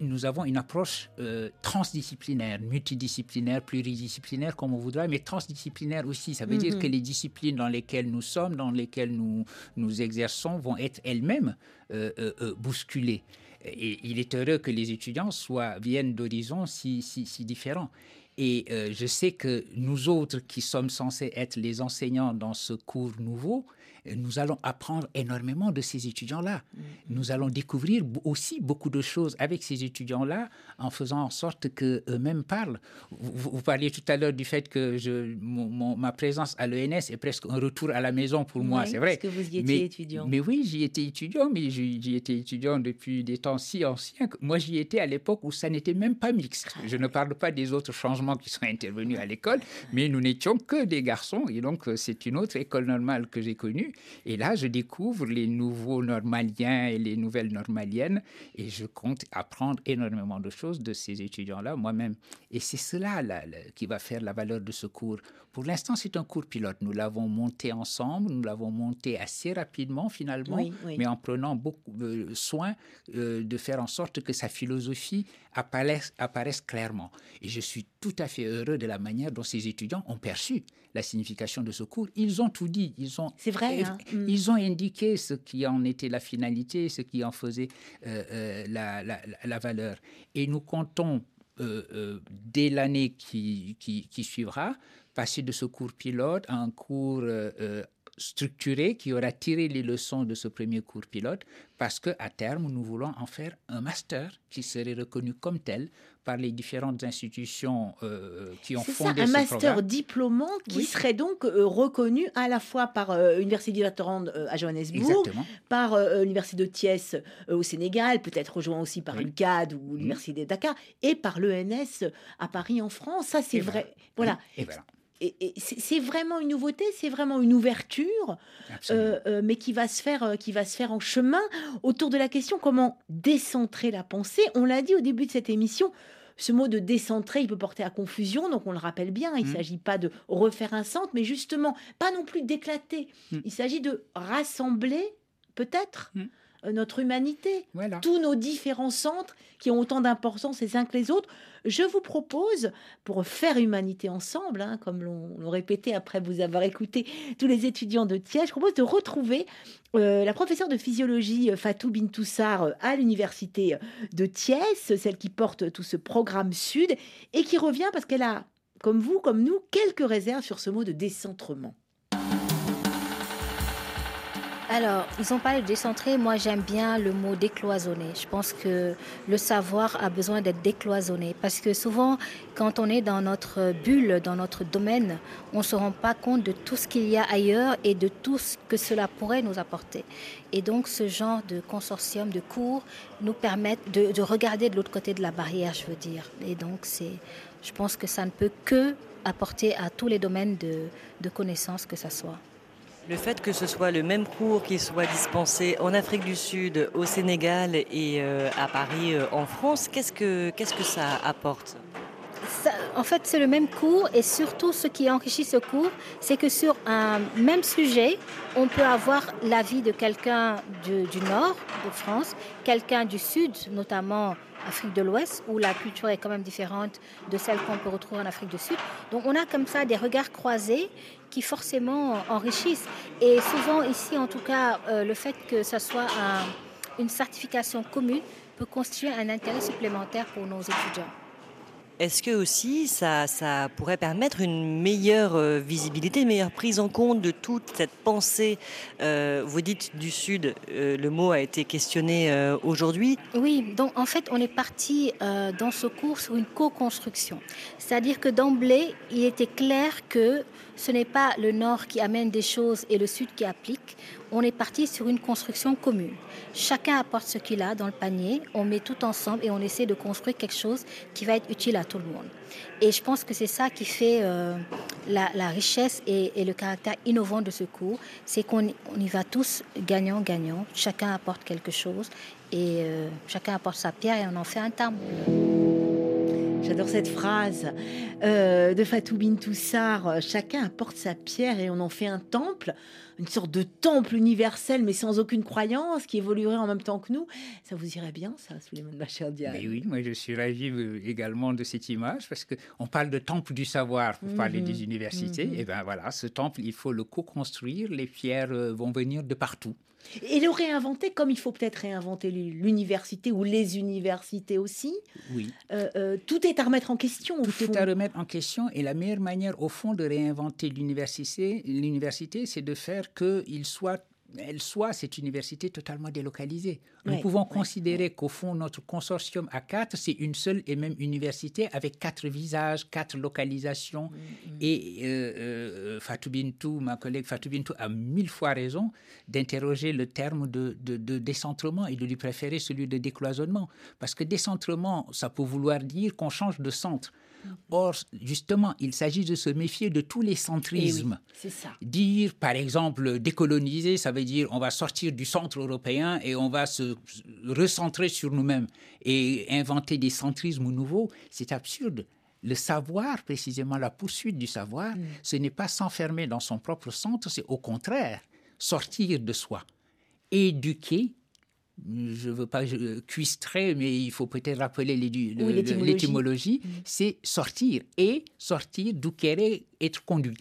[SPEAKER 5] nous avons une approche euh, transdisciplinaire, multidisciplinaire, pluridisciplinaire, comme on voudra, mais transdisciplinaire aussi. Ça veut dire
[SPEAKER 13] Mhm.
[SPEAKER 5] que les disciplines dans lesquelles nous sommes, dans lesquelles nous, nous exerçons, vont être elles-mêmes euh, bousculées. Et il est heureux que les étudiants soient, viennent d'horizons si, si, si différents. Et euh, je sais que nous autres qui sommes censés être les enseignants dans ce cours nouveau, nous allons apprendre énormément de ces étudiants-là. Nous allons découvrir aussi beaucoup de choses avec ces étudiants-là en faisant en sorte qu'eux-mêmes parlent. Vous, parliez tout à l'heure du fait que je, mon- mon- ma présence à l'ENS est presque un retour à la maison pour moi,
[SPEAKER 1] Oui,
[SPEAKER 5] c'est vrai.
[SPEAKER 1] parce que vous y étiez
[SPEAKER 5] mais,
[SPEAKER 1] étudiant.
[SPEAKER 5] Mais oui, j'y étais étudiant, mais j'y j'y étais étudiant depuis des temps si anciens. que Moi, j'y étais à l'époque où ça n'était même pas mixte. Je ne parle pas des autres changements qui sont intervenus à l'école, mais nous n'étions que des garçons. Et donc, euh, c'est une autre école normale que j'ai connue. Et là, je découvre les nouveaux normaliens et les nouvelles normaliennes. Et je compte apprendre énormément de choses de ces étudiants-là moi-même. Et c'est cela là, qui va faire la valeur de ce cours. Pour l'instant, c'est un cours pilote. Nous l'avons monté ensemble, nous l'avons monté assez rapidement finalement,
[SPEAKER 1] Oui, oui.
[SPEAKER 5] mais en prenant beaucoup de soin euh, de faire en sorte que sa philosophie apparaisse, apparaisse clairement. Et je suis tout à fait heureux de la manière dont ces étudiants ont perçu la signification de ce cours. Ils ont tout dit. Ils ont,
[SPEAKER 1] C'est vrai, hein. Mm.
[SPEAKER 5] Ils ont indiqué ce qui en était la finalité, ce qui en faisait euh, euh, la, la- valeur. Et nous comptons dès l'année qui, qui, qui, suivra, passer de ce cours pilote à un cours structuré qui aura tiré les leçons de ce premier cours pilote parce qu'à terme, nous voulons en faire un master qui serait reconnu comme tel par les différentes institutions euh, qui ont fondé
[SPEAKER 1] ça,
[SPEAKER 5] un
[SPEAKER 1] master diplômant qui serait donc euh, reconnu à la fois par euh, l'Université euh, à Johannesburg, par l'Université de Thiès au Sénégal, peut-être rejoint aussi par l'UCAD ou mmh. l'Université de Dakar, et par l'ENS à Paris en France. Ça, c'est vrai. Voilà.
[SPEAKER 5] Et voilà
[SPEAKER 1] et, c'est vraiment une nouveauté, c'est vraiment une ouverture, euh, euh, mais qui va se faire, euh, qui va se faire en chemin autour de la question comment décentrer la pensée. On l'a dit au début de cette émission. Ce mot de décentrer, il peut porter à confusion, donc on le rappelle bien, il ne mmh. s'agit pas de refaire un centre, mais justement, pas non plus d'éclater. Mmh. Il s'agit de rassembler, peut-être, mmh. Euh, notre humanité, tous nos différents centres qui ont autant d'importance les uns que les autres. Je vous propose, pour faire humanité ensemble, hein, comme l'ont répété après vous avoir écouté tous les étudiants de Thiers, je propose de retrouver euh, la professeure de physiologie euh, Fatou Bintoussar à l'université de Thiers, celle qui porte tout ce programme Sud, et qui revient parce qu'elle a, comme vous, comme nous, quelques réserves sur ce mot de décentrement.
[SPEAKER 8] Alors, ils ont parlé de décentré. Moi, j'aime bien le mot décloisonné. Je pense que le savoir a besoin d'être décloisonné. Parce que souvent, quand on est dans notre bulle, dans notre domaine, on ne se rend pas compte de tout ce qu'il y a ailleurs et de tout ce que cela pourrait nous apporter. Et donc, ce genre de consortium, de cours, nous permettent de, regarder de l'autre côté de la barrière, je veux dire. Et donc, c'est, je pense que ça ne peut que apporter à tous les domaines de, de connaissances que ça soit.
[SPEAKER 9] Le fait que ce soit le même cours qui soit dispensé en Afrique du Sud, au Sénégal et euh, à Paris euh, en France, qu'est-ce que, qu'est-ce que ça apporte?
[SPEAKER 8] En fait, c'est le même cours et surtout ce qui enrichit ce cours, c'est que sur un même sujet, on peut avoir l'avis de quelqu'un du, nord de France, quelqu'un du sud, notamment Afrique de l'Ouest, où la culture est quand même différente de celle qu'on peut retrouver en Afrique du Sud. Donc on a comme ça des regards croisés qui forcément enrichissent. Et souvent ici, en tout cas, euh, le fait que ce soit une certification commune peut constituer un intérêt supplémentaire pour nos étudiants.
[SPEAKER 9] Est-ce que aussi ça, pourrait permettre une meilleure euh, visibilité, une meilleure prise en compte de toute cette pensée euh, Vous dites du Sud, euh, le mot a été questionné aujourd'hui.
[SPEAKER 8] Oui, donc en fait on est parti dans ce cours sur une co-construction. C'est-à-dire que d'emblée, il était clair que ce n'est pas le Nord qui amène des choses et le Sud qui applique. On est parti sur une construction commune. Chacun apporte ce qu'il a dans le panier, on met tout ensemble et on essaie de construire quelque chose qui va être utile à tout le monde. Et je pense que c'est ça qui fait euh, la, richesse et, le caractère innovant de ce cours, c'est qu'on y va tous gagnant-gagnant. Chacun apporte quelque chose et euh, chacun apporte sa pierre et on en fait un temple.
[SPEAKER 1] J'adore cette phrase euh, de Fatou Bintoussar. Chacun apporte sa pierre et on en fait un temple, une sorte de temple universel, mais sans aucune croyance, qui évoluerait en même temps que nous. Ça vous irait bien, ça, Souleymane Bachir
[SPEAKER 5] Mais oui, moi je suis ravi euh, également de cette image parce qu'on parle de temple du savoir pour parler des universités. Mhm. Et bien voilà, ce temple, il faut le co-construire. Les pierres euh, vont venir de partout.
[SPEAKER 1] Et le réinventer comme il faut peut-être réinventer l'université ou les universités aussi.
[SPEAKER 5] Oui.
[SPEAKER 1] Euh, euh, tout est à remettre en question.
[SPEAKER 5] tout est à remettre en question et la meilleure manière au fond de réinventer l'université, l'université, c'est de faire qu'il soit elle soit cette université totalement délocalisée. Nous pouvons considérer qu'au fond, notre consortium à quatre, c'est une seule et même université avec quatre visages, quatre localisations. Mm, mm. Et euh, euh, Fatou Bintou, ma collègue Fatou Bintou, a mille fois raison d'interroger le terme de, de, décentrement et de lui préférer celui de décloisonnement. Parce que décentrement, ça peut vouloir dire qu'on change de centre. Or, justement, il s'agit de se méfier de tous les centrismes.
[SPEAKER 1] Eh c'est ça.
[SPEAKER 5] Dire, par exemple, décoloniser, ça veut dire on va sortir du centre européen et on va se recentrer sur nous-mêmes et inventer des centrismes nouveaux. C'est absurde. Le savoir, précisément la poursuite du savoir, mm. ce n'est pas s'enfermer dans son propre centre, c'est au contraire sortir de soi, éduquer je ne veux pas cuistrer, mais il faut peut-être rappeler l'étymologie, mm. c'est sortir et sortir d'où être conduit.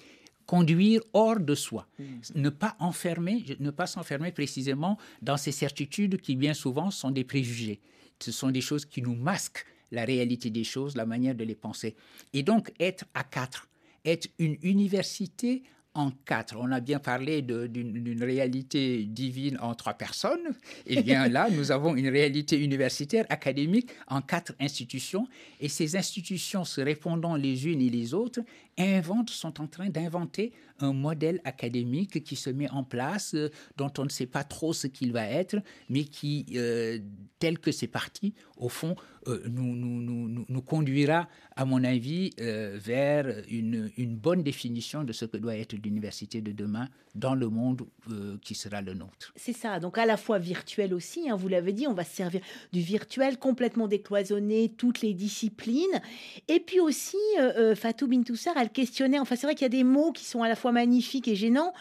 [SPEAKER 5] Conduire hors de soi, mm. ne pas enfermer, ne pas s'enfermer précisément dans ces certitudes qui bien souvent sont des préjugés. Ce sont des choses qui nous masquent la réalité des choses, la manière de les penser. Et donc être à quatre, être une université en quatre. On a bien parlé d'une réalité divine en trois personnes. Et eh bien là, nous avons une réalité universitaire, académique, en quatre institutions. Et ces institutions se répondant les unes et les autres, inventent, sont en train d'inventer un modèle académique qui se met en place, euh, dont on ne sait pas trop ce qu'il va être, mais qui, euh, tel que c'est parti, au fond, euh, nous, nous, nous, nous, conduira, à mon avis, vers une, une, bonne définition de ce que doit être l'université de demain dans le monde qui sera le nôtre.
[SPEAKER 14] C'est ça, donc à la fois virtuel aussi, hein, vous l'avez dit, on va se servir du virtuel complètement décloisonné, toutes les disciplines, et puis aussi, Fatou Bintoussar, elle questionnait, enfin c'est vrai qu'il y a des mots qui sont à la fois magnifiques et gênants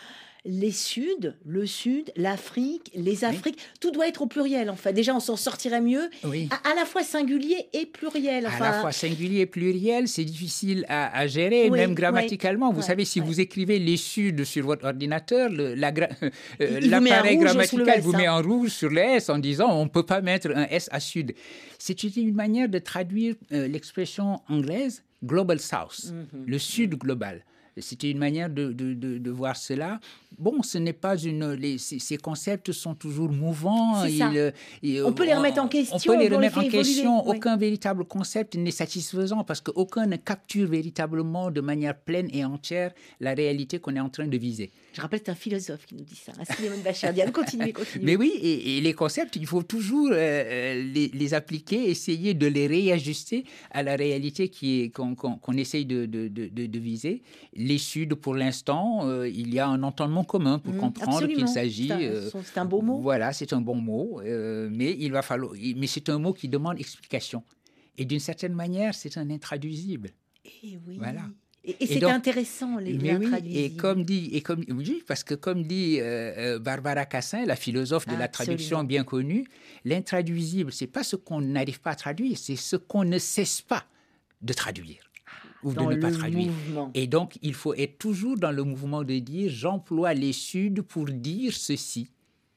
[SPEAKER 14] les Suds, le Sud, l'Afrique, les Afriques, tout doit être au pluriel en fait. Déjà, on s'en sortirait mieux.
[SPEAKER 5] Oui.
[SPEAKER 14] À, la fois singulier et pluriel.
[SPEAKER 5] À la fois singulier et pluriel, c'est difficile à, gérer, même grammaticalement. vous savez, si vous écrivez les Suds sur votre ordinateur, euh, l'appareil grammatical vous met en rouge sur le S en disant on ne peut pas mettre un S à Sud. C'est une manière de traduire euh, l'expression anglaise Global South, mhm. le Sud global. C'était une manière de, de, de, voir cela. Bon, ce n'est pas une. Les, ces, concepts sont toujours mouvants.
[SPEAKER 14] on peut les remettre en question.
[SPEAKER 5] On peut les remettre en question. Aucun véritable concept n'est satisfaisant parce qu'aucun ne capture véritablement de manière pleine et entière la réalité qu'on est en train de viser.
[SPEAKER 14] Je rappelle, c'est un philosophe qui nous dit ça. Suleiman Bachardian, continuez, continuez.
[SPEAKER 5] Mais oui, et, les concepts, il faut toujours euh, euh, les, les, appliquer, essayer de les réajuster à la réalité qu'on essaye de, de, de, viser. Les Suds, pour l'instant, euh, il y a un entendement commun pour mmh, comprendre qu'il s'agit.
[SPEAKER 14] C'est un, beau mot.
[SPEAKER 5] Voilà, c'est un bon mot, mais il va falloir. Mais c'est un mot qui demande explication. Et d'une certaine manière, c'est un intraduisible.
[SPEAKER 14] Et eh oui. Voilà. Et, c'est intéressant, les
[SPEAKER 5] mais et comme dit, et comme, oui, parce que comme dit euh, euh, Barbara Cassin, la philosophe de la traduction bien connue, l'intraduisible, c'est pas ce qu'on n'arrive pas à traduire, c'est ce qu'on ne cesse pas de traduire ou de ne pas traduire. Et donc, il faut être toujours dans le mouvement de dire j'emploie les suds pour dire ceci.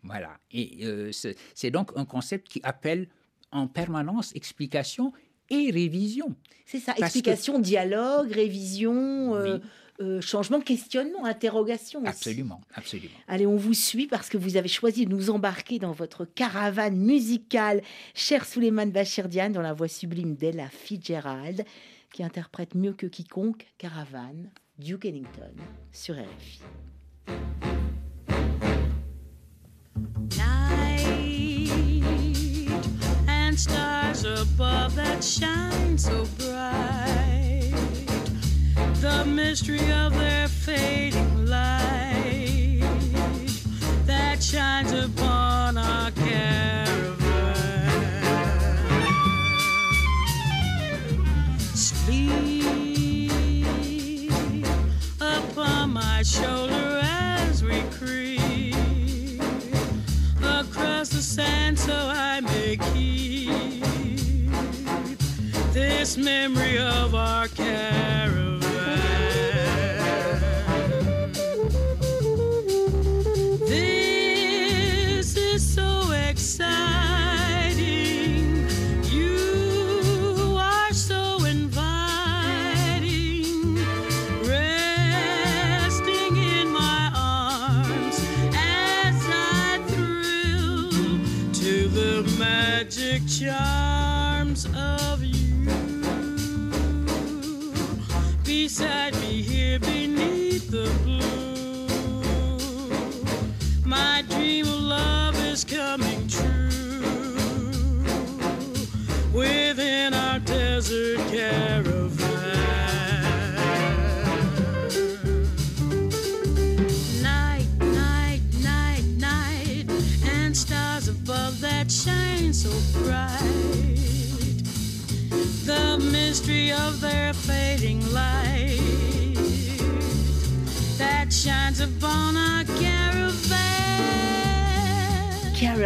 [SPEAKER 5] Voilà. Et euh, c'est donc un concept qui appelle en permanence explication et révision.
[SPEAKER 14] C'est ça, explication, dialogue, révision, euh, euh, changement, questionnement, interrogation.
[SPEAKER 5] Absolument, absolument.
[SPEAKER 14] Allez, on vous suit parce que vous avez choisi de nous embarquer dans votre caravane musicale, cher Suleiman Bachirdian, dans la voix sublime d'Ella Fitzgerald, interprète mieux que quiconque Caravane, Duke Ellington, sur RFI. stars above that shine so bright. The mystery of their fading light that shines upon our shoulder as we creep across the sand so I may keep this memory of our caravan.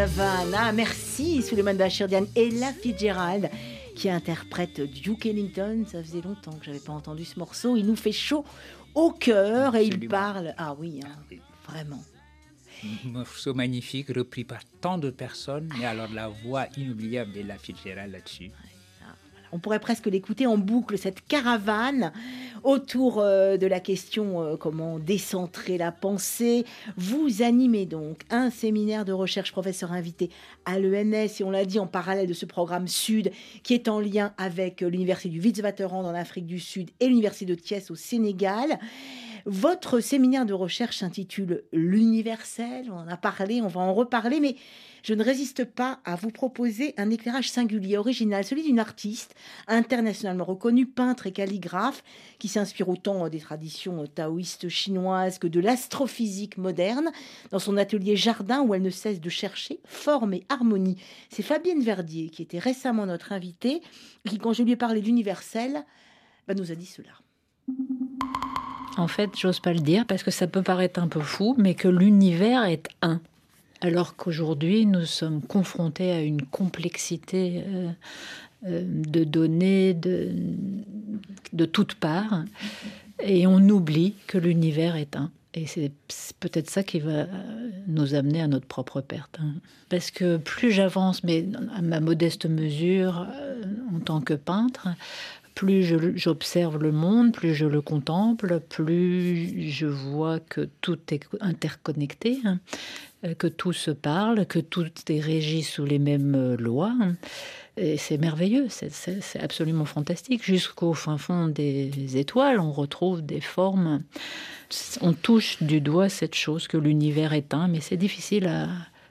[SPEAKER 14] Caravan, ah merci Suleiman Bachirdian et la Fitzgerald qui interprète Duke Ellington. Ça faisait longtemps que j'avais pas entendu ce morceau. Il nous fait chaud au cœur et il parle. Ah oui, hein, vraiment.
[SPEAKER 5] Un morceau magnifique repris par tant de personnes, mais alors la voix inoubliable de la Fitzgerald là-dessus.
[SPEAKER 14] Ah.
[SPEAKER 1] On pourrait presque l'écouter en boucle, cette caravane autour euh, de la question euh, comment décentrer la pensée. Vous animez donc un séminaire de recherche professeur invité à l'ENS, et on l'a dit en parallèle de ce programme Sud, qui est en lien avec euh, l'Université du Witwatersrand en Afrique du Sud et l'Université de Thiès au Sénégal. Votre séminaire de recherche s'intitule L'universel. On en a parlé, on va en reparler, mais je ne résiste pas à vous proposer un éclairage singulier, original, celui d'une artiste internationalement reconnue, peintre et calligraphe, qui s'inspire autant des traditions taoïstes chinoises que de l'astrophysique moderne, dans son atelier jardin où elle ne cesse de chercher forme et harmonie. C'est Fabienne Verdier, qui était récemment notre invitée, qui, quand je lui ai parlé d'universel, bah, nous a dit cela.
[SPEAKER 13] En fait, j'ose pas le dire parce que ça peut paraître un peu fou, mais que l'univers est un. Alors qu'aujourd'hui, nous sommes confrontés à une complexité euh, euh, de données de, de toutes parts, et on oublie que l'univers est un. Et c'est peut-être ça qui va nous amener à notre propre perte. Hein. Parce que plus j'avance, mais à ma modeste mesure, euh, en tant que peintre, plus j'observe le monde, plus je le contemple, plus je vois que tout est interconnecté, hein, que tout se parle, que tout est régi sous les mêmes euh, lois. Hein. Et c'est merveilleux, c'est absolument fantastique. Jusqu'au fin fond des étoiles, on retrouve des formes. On touche du doigt cette chose que l'univers est un, mais c'est difficile à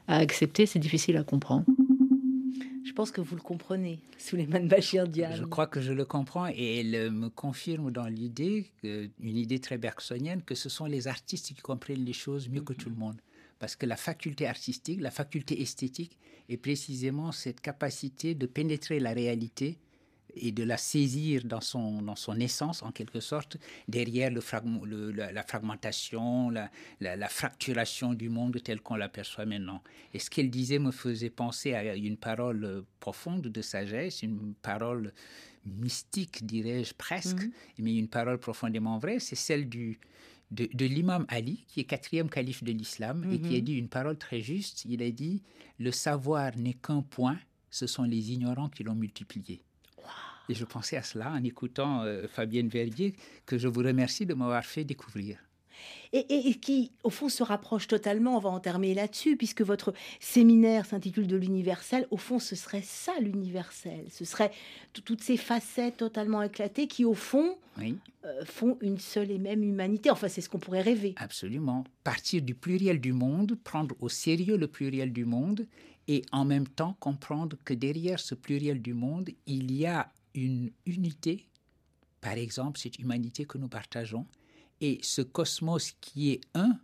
[SPEAKER 13] accepter, c'est difficile à comprendre.
[SPEAKER 1] Je pense que vous le comprenez, Souleymane Bachir Diane.
[SPEAKER 5] Je crois que je le comprends et elle me confirme dans l'idée, une idée très bergsonienne, que ce sont les artistes qui comprennent les choses mieux que tout le monde. Parce que la faculté artistique, la faculté esthétique est précisément cette capacité de pénétrer la réalité et de la saisir dans son, dans son essence, en quelque sorte, derrière le, la, fragmentation, la, la, fracturation du monde tel qu'on l'aperçoit maintenant. Et ce qu'elle disait me faisait penser à une parole profonde de sagesse, une parole mystique, dirais-je presque, mhm. mais une parole profondément vraie, c'est celle du, de, de l'imam Ali, qui est quatrième calife de l'islam, et qui a mhm. dit une parole très juste. Il a dit, le savoir n'est qu'un point, ce sont les ignorants qui l'ont multiplié. Et je pensais à cela en écoutant euh, Fabienne Verdier, que je vous remercie de m'avoir fait découvrir.
[SPEAKER 1] Et, qui, au fond, se rapproche totalement, on va en terminer là-dessus, puisque votre séminaire s'intitule de l'universel. Au fond, ce serait ça l'universel. Ce serait toutes ces facettes totalement éclatées qui, au fond, euh, font une seule et même humanité. Enfin, c'est ce qu'on pourrait rêver.
[SPEAKER 5] Absolument. Partir du pluriel du monde, prendre au sérieux le pluriel du monde, et en même temps comprendre que derrière ce pluriel du monde, il y a une unité, par exemple cette humanité que nous partageons, et ce cosmos qui est un,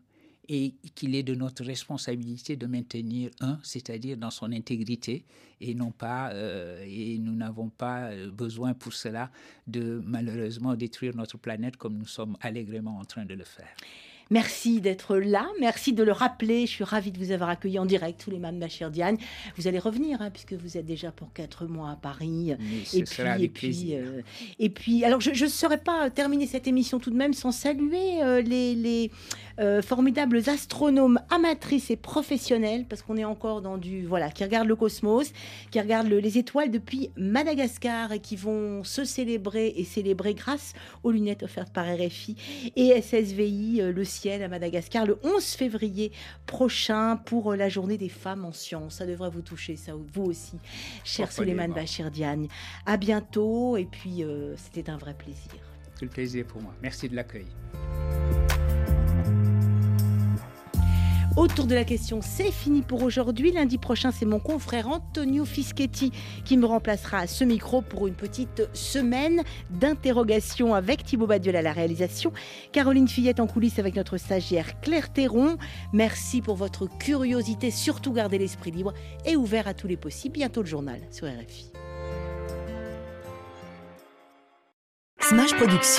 [SPEAKER 5] et qu'il est de notre responsabilité de maintenir un, c'est-à-dire dans son intégrité, et non pas, euh, et nous n'avons pas euh, besoin pour cela de malheureusement détruire notre planète comme nous sommes allègrement en train de le faire.
[SPEAKER 1] Merci d'être là, merci de le rappeler. Je suis ravie de vous avoir accueilli en direct, tous les Bachir Diane. Vous allez revenir, hein, puisque vous êtes déjà pour quatre mois à Paris.
[SPEAKER 5] et, puis, et, puis, euh,
[SPEAKER 1] et puis, alors je ne saurais pas terminer cette émission tout de même sans saluer euh, les, les euh, formidables astronomes amatrices et professionnels, parce qu'on est encore dans du voilà, qui regardent le cosmos, qui regardent les étoiles depuis Madagascar et qui vont se célébrer et célébrer grâce aux lunettes offertes par RFI et SSVI le ciel à Madagascar le 11 février prochain pour la journée des femmes en sciences. Ça devrait vous toucher, ça, vous aussi, cher Suleiman Bachir Diagne. À bientôt et puis euh, c'était un vrai plaisir.
[SPEAKER 5] C'est le plaisir pour moi. Merci de l'accueil.
[SPEAKER 1] Autour de la question, c'est fini pour aujourd'hui. Lundi prochain, c'est mon confrère Antonio Fischetti qui me remplacera à ce micro pour une petite semaine d'interrogation avec Thibaut Badiol à la réalisation. Caroline Fillette en coulisses avec notre stagiaire Claire Théron. Merci pour votre curiosité. Surtout gardez l'esprit libre et ouvert à tous les possibles. Bientôt le journal sur RFI. Smash Production.